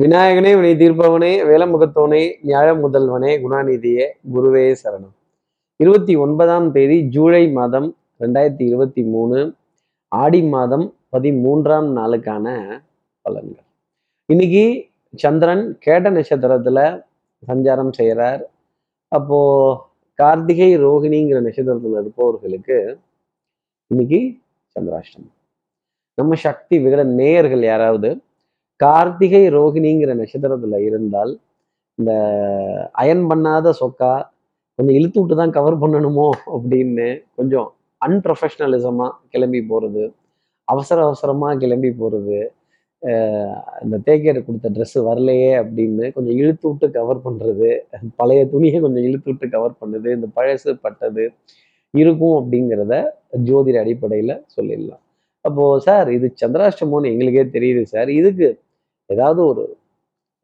விநாயகனே வினை தீர்ப்பவனே வேலமுகத்தோனே நியாய முதல்வனே குணாநிதியே குருவே சரணம். இருபத்தி ஒன்பதாம் தேதி ஜூலை மாதம் ரெண்டாயிரத்தி இருபத்தி மூணு ஆடி மாதம் பதிமூன்றாம் நாளுக்கான பலன்கள். இன்னைக்கு சந்திரன் கேட்ட நட்சத்திரத்துல சஞ்சாரம் செய்கிறார் அப்போ கார்த்திகை ரோகிணிங்கிற நட்சத்திரத்துல இருப்பவர்களுக்கு இன்னைக்கு சந்திராஷ்டமம். நம்ம சக்தி விகட நேயர்கள் யாராவது கார்த்திகை ரோகிணிங்கிற நட்சத்திரத்துல இருந்தால் இந்த அயன் பண்ணாத சொக்கா கொஞ்சம் இழுத்து விட்டு தான் கவர் பண்ணணுமோ அப்படின்னு கொஞ்சம் அன்ப்ரொஃபஷ்னலிசமா கிளம்பி போறது அவசர அவசரமா கிளம்பி போறது இந்த தேக்கேடு கொடுத்த ட்ரெஸ் வரலையே அப்படின்னு கொஞ்சம் இழுத்து விட்டு கவர் பண்ணுறது பழைய துணியை கொஞ்சம் இழுத்து விட்டு கவர் பண்ணுது இந்த பழசு பட்டது இருக்கும் அப்படிங்கிறத ஜோதிட அடிப்படையில் சொல்லிடலாம். அப்போது சார் இது சந்திராஷ்டமோன்னு எங்களுக்கே தெரியுது சார் இதுக்கு ஏதாவது ஒரு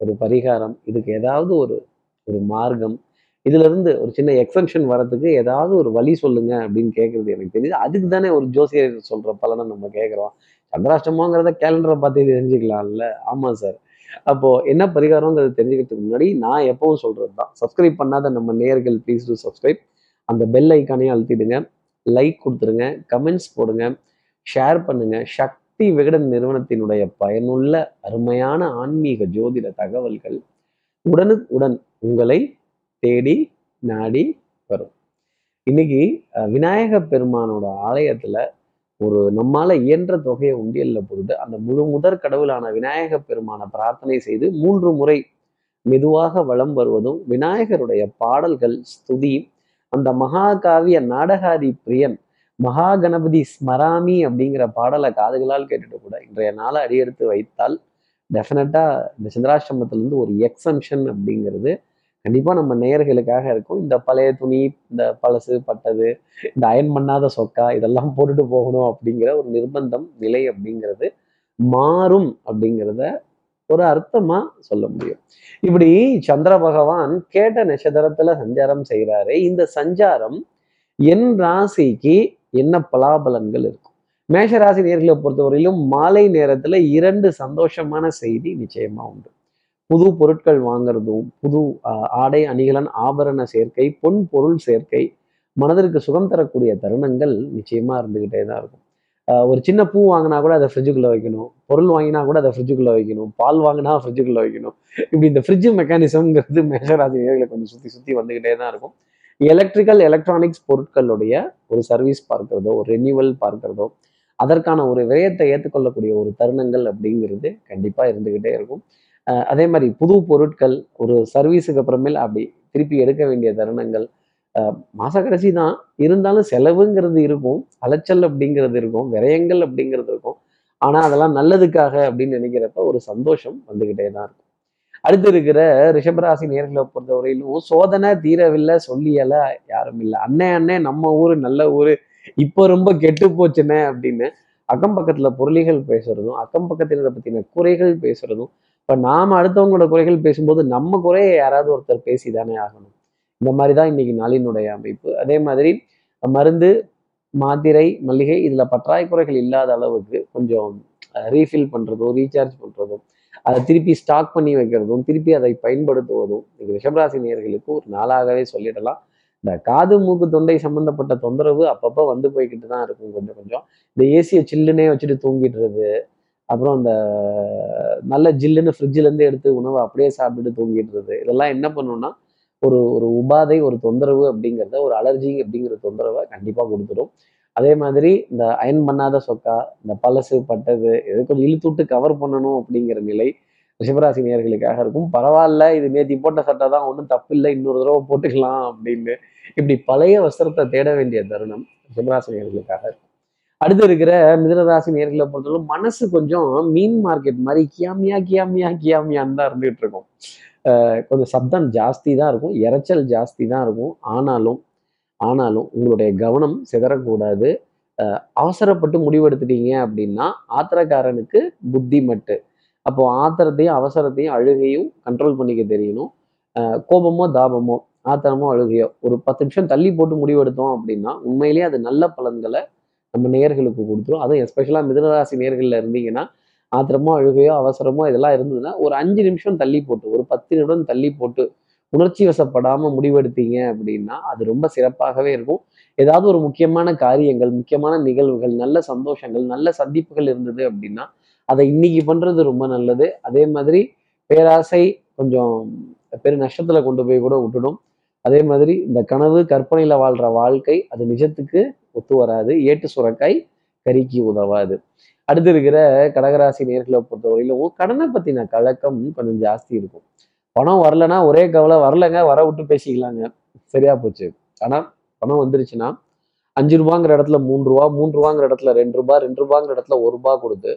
ஒரு பரிகாரம் இதுக்கு ஏதாவது ஒரு ஒரு மார்க்கம் இதுலருந்து ஒரு சின்ன எக்ஸம்ஷன் வரதுக்கு ஏதாவது ஒரு வழி சொல்லுங்க அப்படின்னு கேட்குறது எனக்கு தெரியுது. அதுக்கு தானே ஒரு ஜோசியர் சொல்கிற பலனை நம்ம கேட்குறோம் சந்திராஷ்டமோங்கிறத கேலண்டரை பார்த்து தெரிஞ்சுக்கலாம்ல? ஆமாம் சார் அப்போது என்ன பரிகாரங்கிறது தெரிஞ்சுக்கிறதுக்கு முன்னாடி நான் எப்பவும் சொல்கிறது தான். சப்ஸ்கிரைப் பண்ணாத நம்ம நேர்கள் ப்ளீஸ் டூ சப்ஸ்கிரைப் அந்த பெல் ஐக்கானையும் அழுத்திடுங்க. லைக் கொடுத்துருங்க. கமெண்ட்ஸ் போடுங்க. ஷேர் பண்ணுங்கள் ஷக் சக்தி விகடன் நிறுவனத்தினுடைய பயனுள்ள அருமையான ஆன்மீக ஜோதிட தகவல்கள் உடனுக்குடன் உங்களை தேடி நாடி வரும். இன்னைக்கு விநாயக பெருமானோட ஆலயத்துல ஒரு நம்மால இயன்ற தொகையை உண்டியல்ல போட்டு அந்த முழு முதற் கடவுளான விநாயக பெருமான பிரார்த்தனை செய்து மூன்று முறை மெதுவாக வளம் வருவதும் விநாயகருடைய பாடல்கள் ஸ்துதி அந்த மகாகாவிய நாடகாதி பிரியன் மகா கணபதி ஸ்மராமி அப்படிங்கிற பாடலை காதுகளால் கேட்டுட்டு கூட இன்றைய நாளை அடியெடுத்து வைத்தால் டெஃபினட்டா இந்த சந்திராஷ்டிரமத்திலிருந்து ஒரு எக்ஸம்ஷன் அப்படிங்கிறது கண்டிப்பா நம்ம நேயர்களுக்காக இருக்கும். இந்த பழைய துணி இந்த பழசு பட்டது இந்த அயன் பண்ணாத சொக்கா இதெல்லாம் போட்டுட்டு போகணும் அப்படிங்கிற ஒரு நிர்பந்தம் நிலை அப்படிங்கிறது மாறும் அப்படிங்கிறத ஒரு அர்த்தமா சொல்ல முடியும். இப்படி சந்திர பகவான் கேட்ட நட்சத்திரத்துல சஞ்சாரம் செய்கிறாரு இந்த சஞ்சாரம் என் ராசிக்கு என்ன பலாபலன்கள் இருக்கும்? மேஷராசி நேர்களை பொறுத்தவரையிலும் மாலை நேரத்துல இரண்டு சந்தோஷமான செய்தி நிச்சயமா உண்டு. புது பொருட்கள் வாங்குறதும் புது ஆடை அணிகலன் ஆபரண சேர்க்கை பொன் பொருள் சேர்க்கை மனதிற்கு சுகம் தரக்கூடிய தருணங்கள் நிச்சயமா இருந்துகிட்டே தான் இருக்கும். ஒரு சின்ன பூ வாங்கினா கூட அதை ஃப்ரிட்ஜுக்குள்ளே வைக்கணும். பொருள் வாங்கினா கூட அதை ஃப்ரிட்ஜுக்குள்ளே வைக்கணும். பால் வாங்கினா ஃப்ரிட்ஜுக்குள்ளே வைக்கணும். இப்படி இந்த ஃப்ரிட்ஜ் மெக்கானிசம்ங்கிறது மேஷராசி நேர்களை கொஞ்சம் சுற்றி சுற்றி வந்துக்கிட்டே தான் இருக்கும். எலக்ட்ரிக்கல் எலக்ட்ரானிக்ஸ் பொருட்களுடைய ஒரு சர்வீஸ் பார்க்கிறதோ ஒரு ரெனியூவல் பார்க்கிறதோ அதற்கான ஒரு விரயத்தை ஏற்றுக்கொள்ளக்கூடிய ஒரு தருணங்கள் அப்படிங்கிறது கண்டிப்பாக இருந்துக்கிட்டே இருக்கும். அதே மாதிரி புது பொருட்கள் ஒரு சர்வீஸுக்கு அப்புறமேல் அப்படி திருப்பி எடுக்க வேண்டிய தருணங்கள் மாச கடைசி தான். இருந்தாலும் செலவுங்கிறது இருக்கும் அலைச்சல் அப்படிங்கிறது இருக்கும் விரயங்கள் அப்படிங்கிறது இருக்கும். ஆனால் அதெல்லாம் நல்லதுக்காக அப்படின்னு நினைக்கிறப்ப ஒரு சந்தோஷம் வந்துக்கிட்டே தான் இருக்கும். அடுத்து இருக்கிற ரிஷபராசி நேர்களை பொறுத்தவரையிலும் சோதனை தீரவில்லை சொல்லியல யாரும் இல்லை. அண்ணே அண்ணே நம்ம ஊரு நல்ல ஊரு இப்போ ரொம்ப கெட்டு போச்சுனே அப்படின்னு அக்கம் பக்கத்துல பொருளிகள் பேசுறதும் அக்கம் பக்கத்தினரை பத்தின குறைகள் பேசுறதும் இப்ப நாம அடுத்தவங்களோட குறைகள் பேசும்போது நம்ம குறையை யாராவது ஒருத்தர் பேசி தானே ஆகணும். இந்த மாதிரி தான் இன்னைக்கு நாளினுடைய அமைப்பு. அதே மாதிரி மருந்து மாத்திரை மல்லிகை இதுல பற்றாக்குறைகள் இல்லாத அளவுக்கு கொஞ்சம் ரீஃபில் பண்றதும் ரீசார்ஜ் பண்ணுறதோ அதை திருப்பி ஸ்டாக் பண்ணி வைக்கிறதும் திருப்பி அதை பயன்படுத்துவதும் இது ரிஷபராசி நேர்களுக்கு ஒரு நாளாகவே சொல்லிடலாம். இந்த காது மூக்கு தொண்டை சம்பந்தப்பட்ட தொந்தரவு அப்பப்போ வந்து போய்கிட்டு தான் இருக்கும் கொஞ்சம் கொஞ்சம். இந்த ஏசியை சில்லுனே வச்சுட்டு தூங்கிடுறது. அப்புறம் அந்த நல்ல ஜில்லுன்னு ஃப்ரிட்ஜிலேருந்து எடுத்து உணவை அப்படியே சாப்பிட்டுட்டு தூங்கிடுறது. இதெல்லாம் என்ன பண்ணுன்னா ஒரு ஒரு உபாதை ஒரு தொந்தரவு அப்படிங்கிறத ஒரு அலர்ஜி அப்படிங்கிற தொந்தரவை கண்டிப்பாக கொடுத்துரும். அதே மாதிரி இந்த அயன் பண்ணாத சொக்கா இந்த பழசு பட்டது எது கொஞ்சம் இழுத்து விட்டு கவர் பண்ணணும் அப்படிங்கிற நிலை ரிஷபராசி நேர்களுக்காக இருக்கும். பரவாயில்ல இது நேத்தி போட்ட சட்டை தான் ஒன்றும் தப்பு இல்லை இன்னொரு தடவை போட்டுக்கலாம் அப்படின்னு இப்படி பழைய வஸ்திரத்தை தேட வேண்டிய தருணம் ரிஷபராசி நேர்களுக்காக இருக்கும். அடுத்து இருக்கிற மிதனராசி நேர்களை பொறுத்தவரை மனசு கொஞ்சம் மீன் மார்க்கெட் மாதிரி கியாமியா கியாமியா கியாமியான்னு தான் இருந்துகிட்டு இருக்கும். கொஞ்சம் சப்தம் ஜாஸ்தி தான் இருக்கும் இறைச்சல் ஜாஸ்தி தான் இருக்கும். ஆனாலும் ஆனாலும் உங்களுடைய கவனம் சிதறக்கூடாது. அவசரப்பட்டு முடிவெடுத்துட்டீங்க அப்படின்னா ஆத்திரக்காரனுக்கு புத்தி மட்டு. அப்போ ஆத்திரத்தையும் அவசரத்தையும் அழுகையும் கண்ட்ரோல் பண்ணிக்க தெரியணும். கோபமோ தாபமோ ஆத்திரமோ அழுகையோ ஒரு பத்து நிமிஷம் தள்ளி போட்டு முடிவெடுத்தோம் அப்படின்னா உண்மையிலேயே அது நல்ல பலன்களை நம்ம நேர்களுக்கு கொடுத்துரும். அதுவும் எஸ்பெஷலாக மிதனராசி நேர்களில் இருந்தீங்கன்னா ஆத்திரமோ அழுகையோ அவசரமோ இதெல்லாம் இருந்ததுன்னா ஒரு அஞ்சு நிமிஷம் தள்ளி போட்டு ஒரு பத்து நிமிடம் தள்ளி போட்டு உணர்ச்சி வசப்படாம முடிவெடுத்தீங்க அப்படின்னா அது ரொம்ப சிறப்பாகவே இருக்கும். ஏதாவது ஒரு முக்கியமான காரியங்கள் முக்கியமான நிகழ்வுகள் நல்ல சந்தோஷங்கள் நல்ல சந்திப்புகள் இருந்தது அப்படின்னா அதை இன்னைக்கு பண்றது ரொம்ப நல்லது. அதே மாதிரி பேராசை கொஞ்சம் பெரு நஷ்டத்துல கொண்டு போய் கூட விட்டுடும். அதே மாதிரி இந்த கனவு கற்பனையில வாழ்ற வாழ்க்கை அது நிஜத்துக்கு ஒத்து வராது. ஏட்டு சுரக்காய் கறிக்கு உதவாது. அடுத்து இருக்கிற கடகராசி நேர்களை பொறுத்தவரையிலும் கடனை பத்தின கலக்கம் கொஞ்சம் ஜாஸ்தி இருக்கும். பணம் வரலன்னா ஒரே கவலை வரலங்க வர விட்டு பேசிக்கலாங்க. சரியா போச்சு. ஆனால் பணம் வந்துருச்சுன்னா அஞ்சு ரூபாங்கிற இடத்துல மூணு ரூபா மூணு ரூபாங்கிற இடத்துல ரெண்டு ரூபா ரெண்டு ரூபாங்கிற இடத்துல ஒரு ரூபா கொடுத்து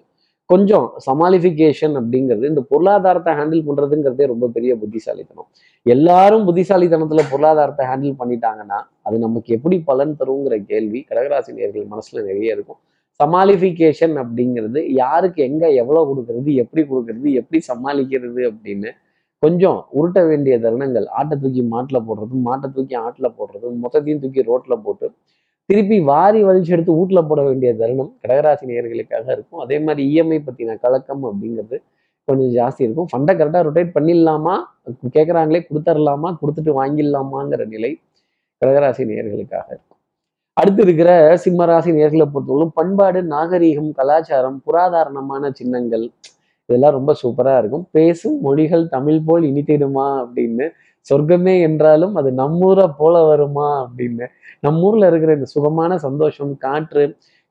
கொஞ்சம் சமாளிஃபிகேஷன் அப்படிங்கிறது இந்த பொருளாதாரத்தை ஹேண்டில் பண்ணுறதுங்கிறதே ரொம்ப பெரிய புத்திசாலித்தனம். எல்லாரும் புத்திசாலித்தனத்தில் பொருளாதாரத்தை ஹேண்டில் பண்ணிட்டாங்கன்னா அது நமக்கு எப்படி பலன் தருங்கிற கேள்வி கடகராசி நேர்கள் நிறைய இருக்கும். சமாளிஃபிகேஷன் அப்படிங்கிறது யாருக்கு எங்கே எவ்வளோ கொடுக்கறது எப்படி கொடுக்கறது எப்படி சமாளிக்கிறது அப்படின்னு கொஞ்சம் உருட்ட வேண்டிய தருணங்கள். ஆட்டை தூக்கி மாட்டில் போடுறதும் மாட்டை தூக்கி ஆட்டில் போடுறதும் மொத்தத்தையும் தூக்கி ரோட்ல போட்டு திருப்பி வாரி வலிச்சு எடுத்து வீட்டில் போட வேண்டிய தருணம் கடகராசி நேர்களுக்காக இருக்கும். அதே மாதிரி இஎம்ஐ பற்றின கலக்கம் அப்படிங்கிறது கொஞ்சம் ஜாஸ்தி இருக்கும். ஃபண்டை கரெக்டாக ரொட்டேட் பண்ணிடலாமா? கேட்குறாங்களே கொடுத்துடலாமா கொடுத்துட்டு வாங்கிடலாமாங்கிற நிலை கடகராசி நேர்களுக்காக இருக்கும். அடுத்து இருக்கிற சிம்மராசி நேர்களை பொறுத்தவரைக்கும் பண்பாடு நாகரீகம் கலாச்சாரம் புராதாரணமான சின்னங்கள் இதெல்லாம் ரொம்ப சூப்பரா இருக்கும். பேசும் மொழிகள் தமிழ் போல் இனித்திடுமா அப்படின்னு. சொர்க்கமே என்றாலும் அது நம்மூரை போல வருமா அப்படின்னு. நம்ம இருக்கிற இந்த சுகமான சந்தோஷம் காற்று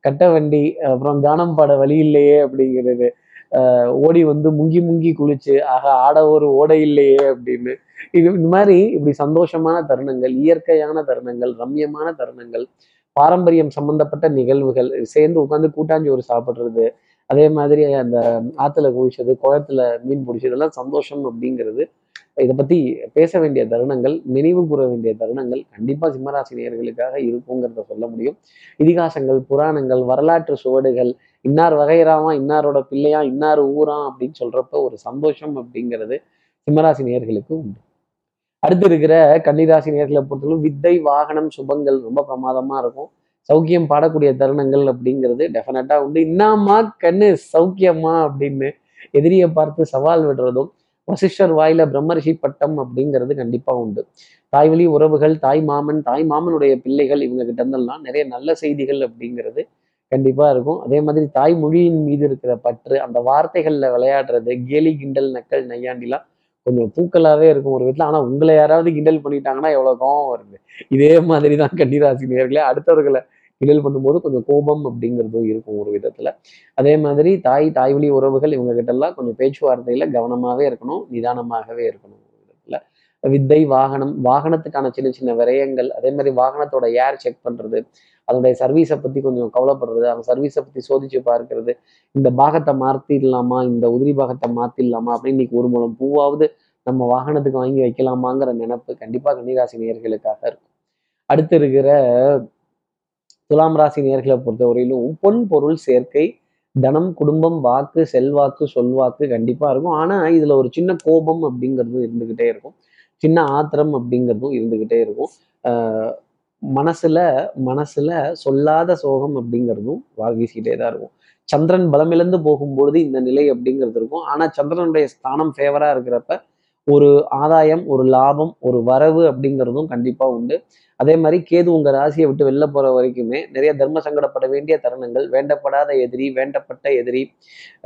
கட்ட வண்டி அப்புறம் கானம் பாட வழி இல்லையே அப்படிங்கிறது ஆஹ் ஓடி வந்து முங்கி முங்கி குளிச்சு ஆக ஆட ஒரு ஓடை இல்லையே அப்படின்னு. இது இந்த மாதிரி இப்படி சந்தோஷமான தருணங்கள் இயற்கையான தருணங்கள் ரம்யமான தருணங்கள் பாரம்பரியம் சம்பந்தப்பட்ட நிகழ்வுகள் சேர்ந்து உட்காந்து கூட்டாஞ்சோறு சாப்பிட்றது அதே மாதிரி அந்த ஆத்துல குளிச்சது குளத்துல மீன் பிடிச்சது எல்லாம் சந்தோஷம் அப்படிங்கிறது. இதை பத்தி பேச வேண்டிய தருணங்கள் நினைவு கூற வேண்டிய தருணங்கள் கண்டிப்பா சிம்மராசி நேயர்களுக்காக இருக்குங்கிறத சொல்ல முடியும். இதிகாசங்கள் புராணங்கள் வரலாற்று சுவடுகள் இன்னார் வகைராமா இன்னாரோட பிள்ளையா இன்னார் ஊராம் அப்படின்னு சொல்றப்ப ஒரு சந்தோஷம் அப்படிங்கிறது சிம்மராசி நேயர்களுக்கு உண்டு. அடுத்து இருக்கிற கன்னிராசி நேர்களை பொறுத்தவரைக்கும் வித்தை வாகனம் சுபங்கள் ரொம்ப பிரமாதமா இருக்கும். சௌக்கியம் பாடக்கூடிய தருணங்கள் அப்படிங்கிறது டெஃபினட்டா உண்டு. இன்னாமா கண்ணு சௌக்கியமா அப்படின்னு எதிரியை பார்த்து சவால் விடுறதும் வசிஷ்டர் வாயில பிரம்மரிஷி பட்டம் அப்படிங்கிறது கண்டிப்பா உண்டு. தாய்வழி உறவுகள் தாய் மாமன் தாய் மாமனுடைய பிள்ளைகள் இவங்க கிட்ட இருந்தெல்லாம் நிறைய நல்ல செய்திகள் அப்படிங்கிறது கண்டிப்பா இருக்கும். அதே மாதிரி தாய் மொழியின் மீது இருக்கிற பற்று அந்த வார்த்தைகள்ல விளையாடுறது கேலி கிண்டல் நக்கல் நையாண்டிலாம் கொஞ்சம் தூக்கலாவே இருக்கும் ஒரு விதத்துல. ஆனா உங்களை யாராவது கிண்டல் பண்ணிட்டாங்கன்னா எவ்வளவு கோபம் வருது. இதே மாதிரி தான் கன்னிராசி நேர்களே அடுத்தவர்களை கிண்டல் பண்ணும்போது கொஞ்சம் கோபம் அப்படிங்கிறதும் இருக்கும் ஒரு விதத்துல. அதே மாதிரி தாய் தாய் வழி உறவுகள் இவங்க கிட்ட எல்லாம் கொஞ்சம் பேச்சுவார்த்தையில கவனமாவே இருக்கணும் நிதானமாகவே இருக்கணும். வித்தை வாகனம் வாகனத்துக்கான சின்ன சின்ன விரயங்கள் அதே மாதிரி வாகனத்தோட ஏர் செக் பண்றது அதனுடைய சர்வீஸை பத்தி கொஞ்சம் கவலைப்படுறது அந்த சர்வீஸை பத்தி சோதிச்சு பார்க்கறது இந்த பாகத்தை மாத்திடலாமா இந்த உதிரி பாகத்தை மாத்திடலாமா அப்படின்னு இன்னைக்கு ஒரு மூலம் பூவாவது நம்ம வாகனத்துக்கு வாங்கி வைக்கலாமாங்கிற நினைப்பு கண்டிப்பா கன்னிராசி நேர்களுக்காக இருக்கும். அடுத்து இருக்கிற துலாம் ராசி நேர்களை பொறுத்தவரையிலும் பொன் பொருள் சேர்க்கை தனம் குடும்பம் வாக்கு செல்வாக்கு சொல்வாக்கு கண்டிப்பாக இருக்கும். ஆனால் இதில் ஒரு சின்ன கோபம் அப்படிங்கிறதும் இருந்துகிட்டே இருக்கும். சின்ன ஆத்திரம் அப்படிங்கிறதும் இருந்துகிட்டே இருக்கும். மனசில் மனசுல மனசுல சொல்லாத சோகம் அப்படிங்கிறதும் வாகிசிக்கிட்டே வீசிக்கிட்டே தான் இருக்கும். சந்திரன் பலமிழந்து போகும்பொழுது இந்த நிலை அப்படிங்கிறது இருக்கும். ஆனால் சந்திரனுடைய ஸ்தானம் ஃபேவராக இருக்கிறப்ப ஒரு ஆதாயம் ஒரு லாபம் ஒரு வரவு அப்படிங்கிறதும் கண்டிப்பாக உண்டு. அதே மாதிரி கேது உங்க ராசியை விட்டு வெளில போகிற வரைக்குமே நிறைய தர்ம சங்கடப்பட வேண்டிய தருணங்கள் வேண்டப்படாத எதிரி வேண்டப்பட்ட எதிரி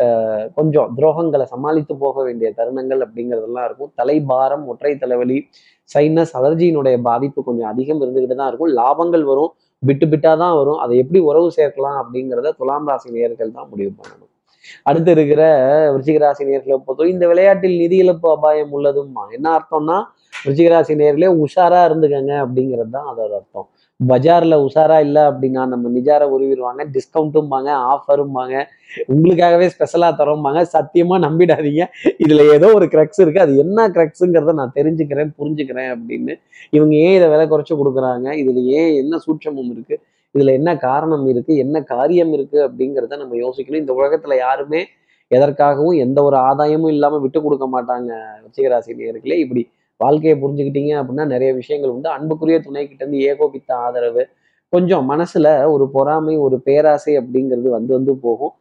ஆஹ் கொஞ்சம் துரோகங்களை சமாளித்து போக வேண்டிய தருணங்கள் அப்படிங்கிறதெல்லாம் இருக்கும். தலைபாரம் ஒற்றை தலைவலி சைனஸ் அலர்ஜியினுடைய பாதிப்பு கொஞ்சம் அதிகம் இருந்துகிட்டு தான் இருக்கும். லாபங்கள் வரும் விட்டு விட்டாதான் வரும். அதை எப்படி உறவு சேர்க்கலாம் அப்படிங்கிறத துலாம் ராசி நேர்கள் தான் முடிவு பண்ணணும். அடுத்து இருக்கிற விருச்சிகராசி நேர்களை பொறுத்தவரை இந்த விளையாட்டில் நிதி இழப்பு அபாயம் உள்ளதும்மா. என்ன அர்த்தம்னா விருச்சிகராசி நேர்களே உஷாரா இருந்துக்கங்க அப்படிங்கிறது தான் அதோட அர்த்தம். பஜார்ல உஷாரா இல்லை அப்படின்னா நம்ம நிஜார உருவிடுவாங்க டிஸ்கவுண்ட்டும்பாங்க ஆஃபரும்பாங்க உங்களுக்காகவே ஸ்பெஷலா தரோம்பாங்க சத்தியமா நம்பிடாதீங்க. இதுல ஏதோ ஒரு கிரக்ஸ் இருக்கு. அது என்ன கிரக்ஸுங்கிறத நான் தெரிஞ்சுக்கிறேன் புரிஞ்சுக்கிறேன் அப்படின்னு இவங்க ஏன் இதை விலை குறைச்சு கொடுக்குறாங்க? இதுல ஏன் என்ன சூட்சமும் இருக்கு? இதுல என்ன காரணம் இருக்கு? என்ன காரியம் இருக்கு? அப்படிங்கிறத நம்ம யோசிக்கணும். இந்த உலகத்துல யாருமே எதற்காகவும் எந்த ஒரு ஆதாயமும் இல்லாம விட்டு கொடுக்க மாட்டாங்க ரிச்சிகராசி நேர்களே இப்படி வாழ்க்கையை புரிஞ்சுக்கிட்டீங்க அப்படின்னா நிறைய விஷயங்கள் உண்டு. அன்புக்குரிய துணை கிட்ட இருந்து ஏகோபித்த ஆதரவு கொஞ்சம் மனசுல ஒரு பொறாமை ஒரு பேராசை அப்படிங்கிறது வந்து வந்து போகும்.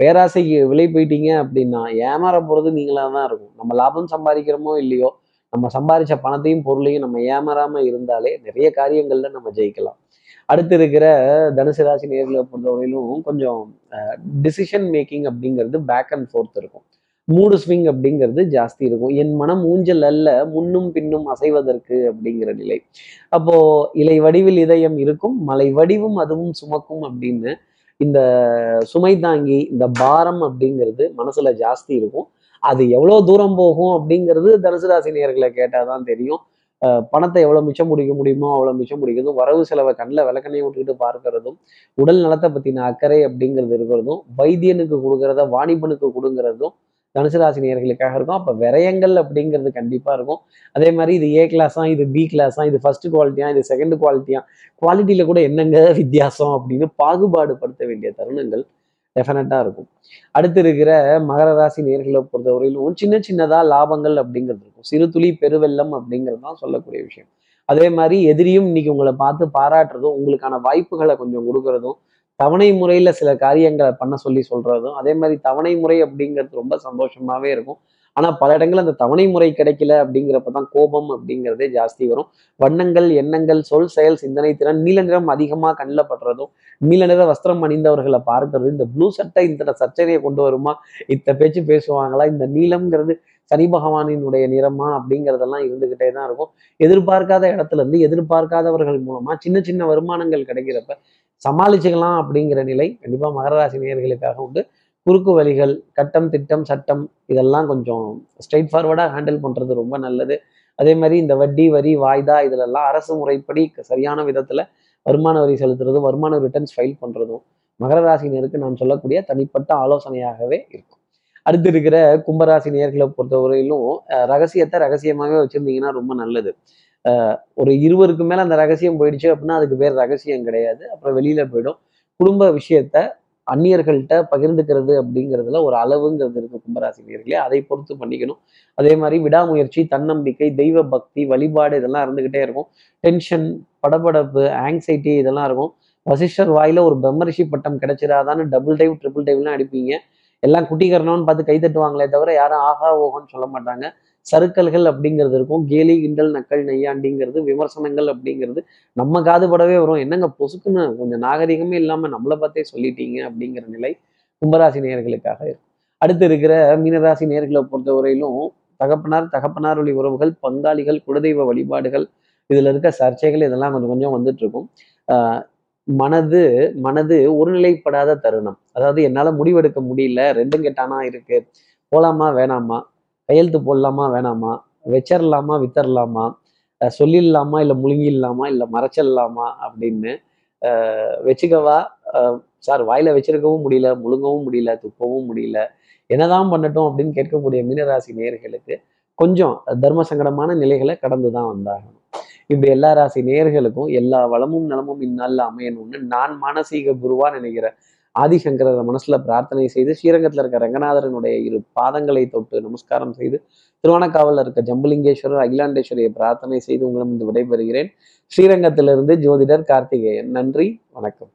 பேராசைக்கு விலை போயிட்டீங்க அப்படின்னா ஏமாற போறது நீங்களா தான் இருக்கும். நம்ம லாபம் சம்பாதிக்கிறோமோ இல்லையோ நம்ம சம்பாதிச்ச பணத்தையும் பொருளையும் நம்ம ஏமாறாமல் இருந்தாலே நிறைய காரியங்கள்ல நம்ம ஜெயிக்கலாம். அடுத்து இருக்கிற தனுசு ராசி நேர்களை பொறுத்தவரையிலும் கொஞ்சம் டிசிஷன் மேக்கிங் அப்படிங்கிறது பேக் அண்ட் ஃபோர்த் இருக்கும். மூடு ஸ்விங் அப்படிங்கிறது ஜாஸ்தி இருக்கும். என் மனம் ஊஞ்சல் அல்ல முன்னும் பின்னும் அசைவதற்கு அப்படிங்கிற நிலை. அப்போ இலை வடிவில் இதயம் இருக்கும் மலை வடிவும் அதுவும் சுமக்கும் அப்படின்னு இந்த சுமை தாங்கி இந்த பாரம் அப்படிங்கிறது மனசுல ஜாஸ்தி இருக்கும். அது எவ்வளோ தூரம் போகும் அப்படிங்கிறது தனுசு ராசி நேர்களை கேட்டாதான் தெரியும். பணத்தை எவ்வளோ மிச்சம் முடிக்க முடியுமோ அவ்வளோ மிச்சம் முடிக்கிறதும் வரவு செலவை கண்ணில் விளக்கணையை விட்டுக்கிட்டு பார்க்கறதும் உடல் நலத்தை பற்றின அக்கறை அப்படிங்கிறது இருக்கிறதும் வைத்தியனுக்கு கொடுக்கறத வாணிபனுக்கு கொடுங்கிறதும் தனுசு ராசி நேர்களுக்காக இருக்கும். அப்போ விரயங்கள் அப்படிங்கிறது கண்டிப்பாக இருக்கும். அதே மாதிரி இது ஏ கிளாஸா இது பி கிளாஸா இது ஃபர்ஸ்ட் குவாலிட்டியா இது செகண்ட் குவாலிட்டியா குவாலிட்டியில் கூட என்னங்க வித்தியாசம் அப்படின்னு பாகுபாடு படுத்த வேண்டிய தருணங்கள். டெஃபினட்டாக இருக்கும். அடுத்து இருக்கிற மகர ராசி நேர்களை பொறுத்தவரையிலும் சின்ன சின்னதாக லாபங்கள் அப்படிங்கிறது இருக்கும். சிறு துளி பெருவெல்லம் அப்படிங்கிறது தான் சொல்லக்கூடிய விஷயம். அதே மாதிரி எதிரியும் இன்னைக்கு உங்களை பார்த்து பாராட்டுறதும் உங்களுக்கான வாய்ப்புகளை கொஞ்சம் கொடுக்கறதும் தவணை முறையில சில காரியங்களை பண்ண சொல்லி சொல்றதும் அதே மாதிரி தவணை முறை அப்படிங்கிறது ரொம்ப சந்தோஷமாவே இருக்கும். ஆனால் பல இடங்கள் அந்த தவணை முறை கிடைக்கல அப்படிங்கிறப்ப தான் கோபம் அப்படிங்கிறதே ஜாஸ்தி வரும். வண்ணங்கள் எண்ணங்கள் சொல் செயல் சிந்தனை திறன் நீல நிறம் அதிகமாக கண்ணில் படுறதும் நீல நிற வஸ்திரம் அணிந்தவர்களை பார்க்கறது இந்த ப்ளூ சட்டை இந்த சர்ச்சையை கொண்டு வருமா? இத்த பேச்சு பேசுவாங்களா? இந்த நீளம்ங்கிறது சனி பகவானினுடைய நிறமா அப்படிங்கிறதெல்லாம் இருந்துகிட்டே தான் இருக்கும். எதிர்பார்க்காத இடத்துல இருந்து எதிர்பார்க்காதவர்கள் மூலமா சின்ன சின்ன வருமானங்கள் கிடைக்கிறப்ப சமாளிச்சுக்கலாம் அப்படிங்கிற நிலை கண்டிப்பா மகர ராசி நேயர்களுக்காக உண்டு. குறுக்கு வழிகள் கட்டம் திட்டம் சட்டம் இதெல்லாம் கொஞ்சம் ஸ்ட்ரைட் ஃபார்வர்டாக ஹேண்டில் பண்ணுறது ரொம்ப நல்லது. அதே மாதிரி இந்த வட்டி வரி வாய்தா இதிலெல்லாம் அரசு முறைப்படி சரியான விதத்தில் வருமான வரி செலுத்துறதும் வருமான ரிட்டர்ன்ஸ் ஃபைல் பண்ணுறதும் மகர ராசினியருக்கு நான் சொல்லக்கூடிய தனிப்பட்ட ஆலோசனையாகவே இருக்கும். அடுத்து இருக்கிற கும்பராசி நேர்களை பொறுத்தவரையிலும் ரகசியத்தை ரகசியமாகவே வச்சுருந்தீங்கன்னா ரொம்ப நல்லது. ஒரு இருவருக்கு மேலே அந்த ரகசியம் போயிடுச்சு அப்படின்னா அதுக்கு பேர் ரகசியம் கிடையாது. அப்புறம் வெளியில் போயிடும். குடும்ப விஷயத்த அந்நியர்கள்ட்ட பகிர்ந்துக்கிறது அப்படிங்கிறதுல ஒரு அளவுங்கிறது இருக்கு கும்பராசினியர்களே. அதை பொறுத்து பண்ணிக்கணும். அதே மாதிரி விடாமுயற்சி தன்னம்பிக்கை தெய்வ பக்தி வழிபாடு இதெல்லாம் இருந்துகிட்டே இருக்கும். டென்ஷன் படபடப்பு ஆங்ஸைட்டி இதெல்லாம் இருக்கும். வசிஷ்டர் வாயில ஒரு பிரம்மரிஷி பட்டம் கிடைச்சிடாதான்னு டபுள் டைவ் ட்ரிபிள் டைவ்லாம் அடிப்பீங்க. எல்லாம் குட்டிகரணம்னு பார்த்து கை தட்டுவாங்களே தவிர யாரும் ஆஹா ஓஹோன்னு சொல்ல மாட்டாங்க. சருக்கல்கள் அப்படிங்கிறது இருக்கும். கேலி கிண்டல் நக்கல் நையாண்டிங்கிறது விமர்சனங்கள் அப்படிங்கிறது நம்ம காதுபடவே வரும். என்னங்க பொசுக்குன்னு கொஞ்சம் நாகரிகமே இல்லாமல் நம்மளை பார்த்தே சொல்லிட்டீங்க அப்படிங்கிற நிலை கும்பராசி நேர்களுக்காக இருக்கும். அடுத்து இருக்கிற மீனராசி நேர்களை பொறுத்தவரையிலும் தகப்பனார் தகப்பனார் வழி உறவுகள் பங்காளிகள் குலதெய்வ வழிபாடுகள் இதில் இருக்க சர்ச்சைகள் இதெல்லாம் கொஞ்சம் கொஞ்சம் வந்துட்டு இருக்கும் மனது மனது ஒருநிலைப்படாத தருணம். அதாவது என்னால் முடிவெடுக்க முடியல ரெண்டும் கெட்டானா இருக்கு போலாமா வேணாமா? கையெழுத்து போடலாமா வேணாமா? வச்சிடலாமா வித்தரலாமா? சொல்லிடலாமா இல்லை முழுங்கிடலாமா இல்லை மறைச்சிடலாமா அப்படின்னு வச்சுக்கவா? சார் வாயில வச்சிருக்கவும் முடியல முழுங்கவும் முடியல துப்பவும் முடியல. என்னதான் பண்ணட்டும் அப்படின்னு கேட்கக்கூடிய மீனராசி நேர்களுக்கு கொஞ்சம் தர்ம சங்கடமான நிலைகளை கடந்து தான் வந்தாகணும். இப்படி எல்லா ராசி நேர்களுக்கும் எல்லா வளமும் நலமும் இந்நாளில் அமையணும்னு நான் மானசீக குருவா நினைக்கிறேன் ஆதிசங்கர மனசுல பிரார்த்தனை செய்து ஸ்ரீரங்கத்தில் இருக்க ரங்கநாதரனுடைய இரு பாதங்களை தொட்டு நமஸ்காரம் செய்து திருவண்ணக்காவலில் இருக்க ஜம்புலிங்கேஸ்வரர் அகிலாண்டேஸ்வரியை பிரார்த்தனை செய்து உங்களிடம் விடைபெறுகிறேன். ஸ்ரீரங்கத்திலிருந்து ஜோதிடர் கார்த்திகேயன். நன்றி வணக்கம்.